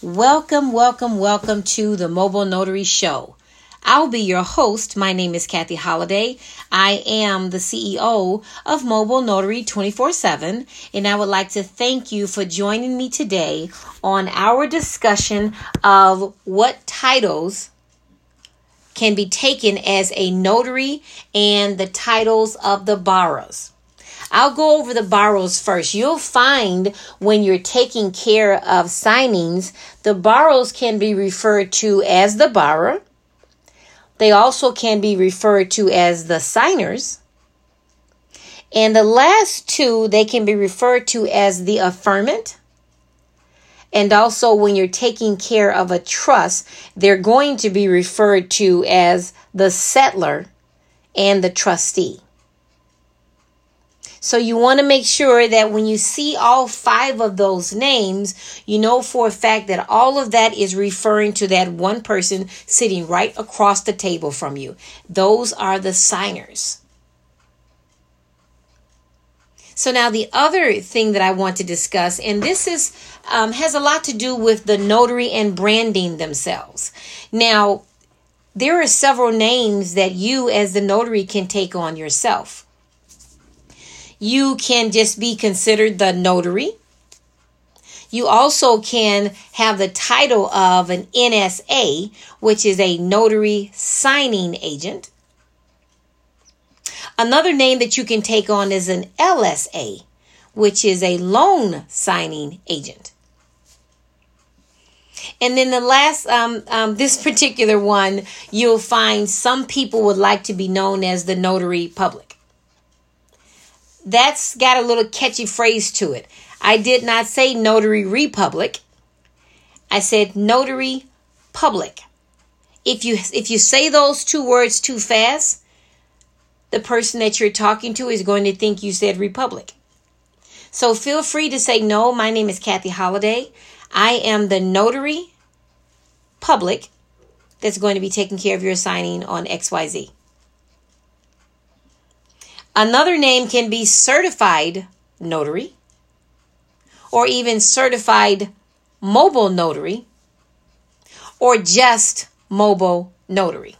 Welcome, welcome, welcome to the Mobile Notary Show. I'll be your host. My name is Kathy Holiday. I am the CEO of Mobile Notary 24 7, and I would like to thank you for joining me today on our discussion of what titles can be taken as a notary and the titles of the borrowers. I'll go over the borrows first. You'll find when you're taking care of signings, the borrows can be referred to as the borrower. They also can be referred to as the signers. And the last two, they can be referred to as the affirmant. And also, when you're taking care of a trust, they're going to be referred to as the settlor and the trustee. So you want to make sure that when you see all five of those names, you know for a fact that all of that is referring to that one person sitting right across the table from you. Those are the signers. So now the other thing that I want to discuss, and this is um, has a lot to do with the notary and branding themselves. Now, there are several names that you as the notary can take on yourself. You can just be considered the notary. You also can have the title of an NSA, which is a notary signing agent. Another name that you can take on is an LSA, which is a loan signing agent. And then the last, um, um, this particular one, you'll find some people would like to be known as the notary public that's got a little catchy phrase to it. I did not say notary republic. I said notary public. If you if you say those two words too fast, the person that you're talking to is going to think you said republic. So feel free to say no. My name is Kathy Holiday. I am the notary public that's going to be taking care of your signing on XYZ. Another name can be certified notary or even certified mobile notary or just mobile notary.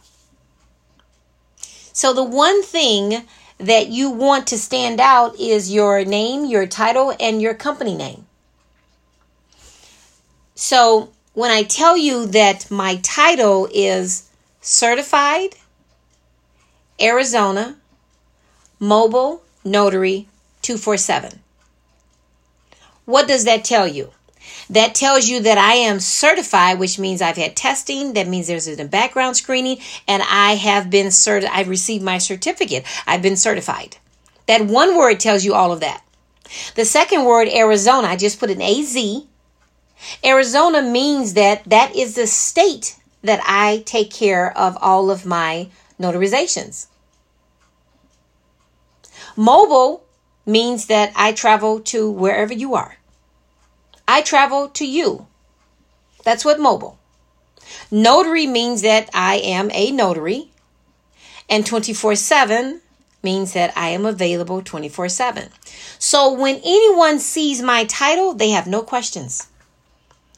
So, the one thing that you want to stand out is your name, your title, and your company name. So, when I tell you that my title is certified Arizona Mobile Notary 247. What does that tell you? That tells you that I am certified, which means I've had testing. That means there's a background screening, and I have been certified. I've received my certificate. I've been certified. That one word tells you all of that. The second word, Arizona, I just put an AZ. Arizona means that that is the state that I take care of all of my notarizations. Mobile means that I travel to wherever you are. I travel to you. That's what mobile. Notary means that I am a notary. And 24 7 means that I am available 24 7. So when anyone sees my title, they have no questions.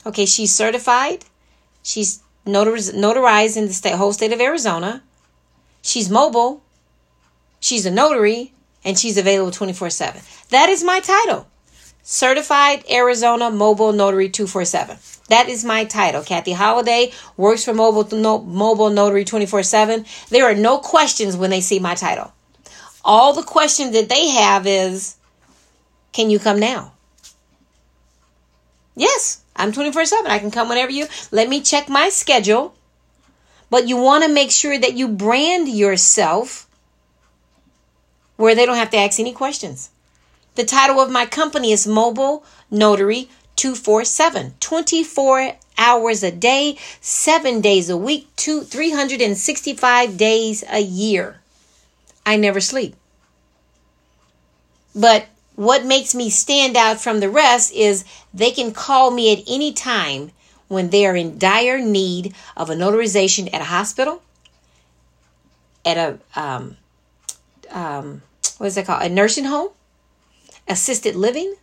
Okay, she's certified. She's notarized in the state, whole state of Arizona. She's mobile. She's a notary and she's available 24 7. That is my title Certified Arizona Mobile Notary 247. That is my title. Kathy Holiday works for Mobile, no, Mobile Notary 24 7. There are no questions when they see my title. All the questions that they have is can you come now? Yes, I'm 24 7. I can come whenever you let me check my schedule. But you want to make sure that you brand yourself where they don't have to ask any questions. The title of my company is Mobile Notary 247. 24 hours a day, 7 days a week, two, 365 days a year. I never sleep. But what makes me stand out from the rest is they can call me at any time when they are in dire need of a notarization at a hospital, at a um, um, what is that called? A nursing home, assisted living,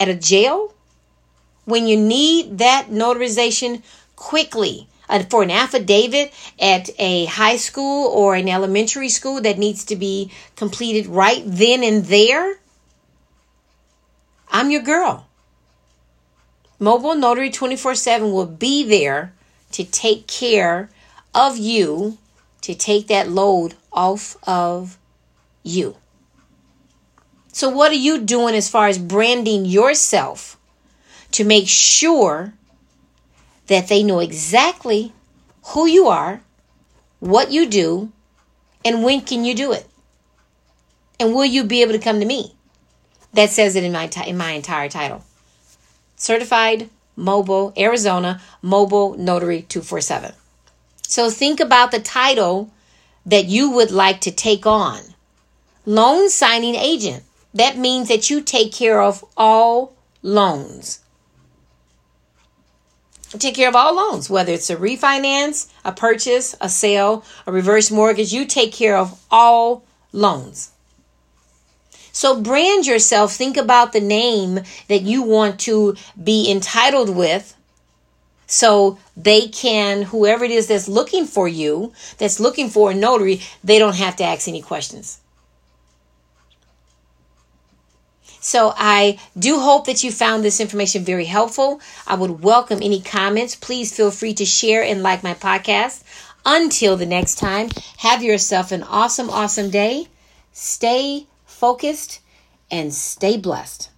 at a jail, when you need that notarization quickly uh, for an affidavit at a high school or an elementary school that needs to be completed right then and there, I'm your girl. Mobile Notary 24 7 will be there to take care of you, to take that load off of you. So, what are you doing as far as branding yourself to make sure that they know exactly who you are, what you do, and when can you do it? And will you be able to come to me? That says it in my t- in my entire title. Certified Mobile Arizona Mobile Notary 247. So think about the title that you would like to take on. Loan signing agent. That means that you take care of all loans take care of all loans, whether it's a refinance, a purchase, a sale, a reverse mortgage. You take care of all loans. So brand yourself. Think about the name that you want to be entitled with. So they can, whoever it is that's looking for you, that's looking for a notary, they don't have to ask any questions. So I do hope that you found this information very helpful. I would welcome any comments. Please feel free to share and like my podcast. Until the next time, have yourself an awesome, awesome day. Stay focused and stay blessed.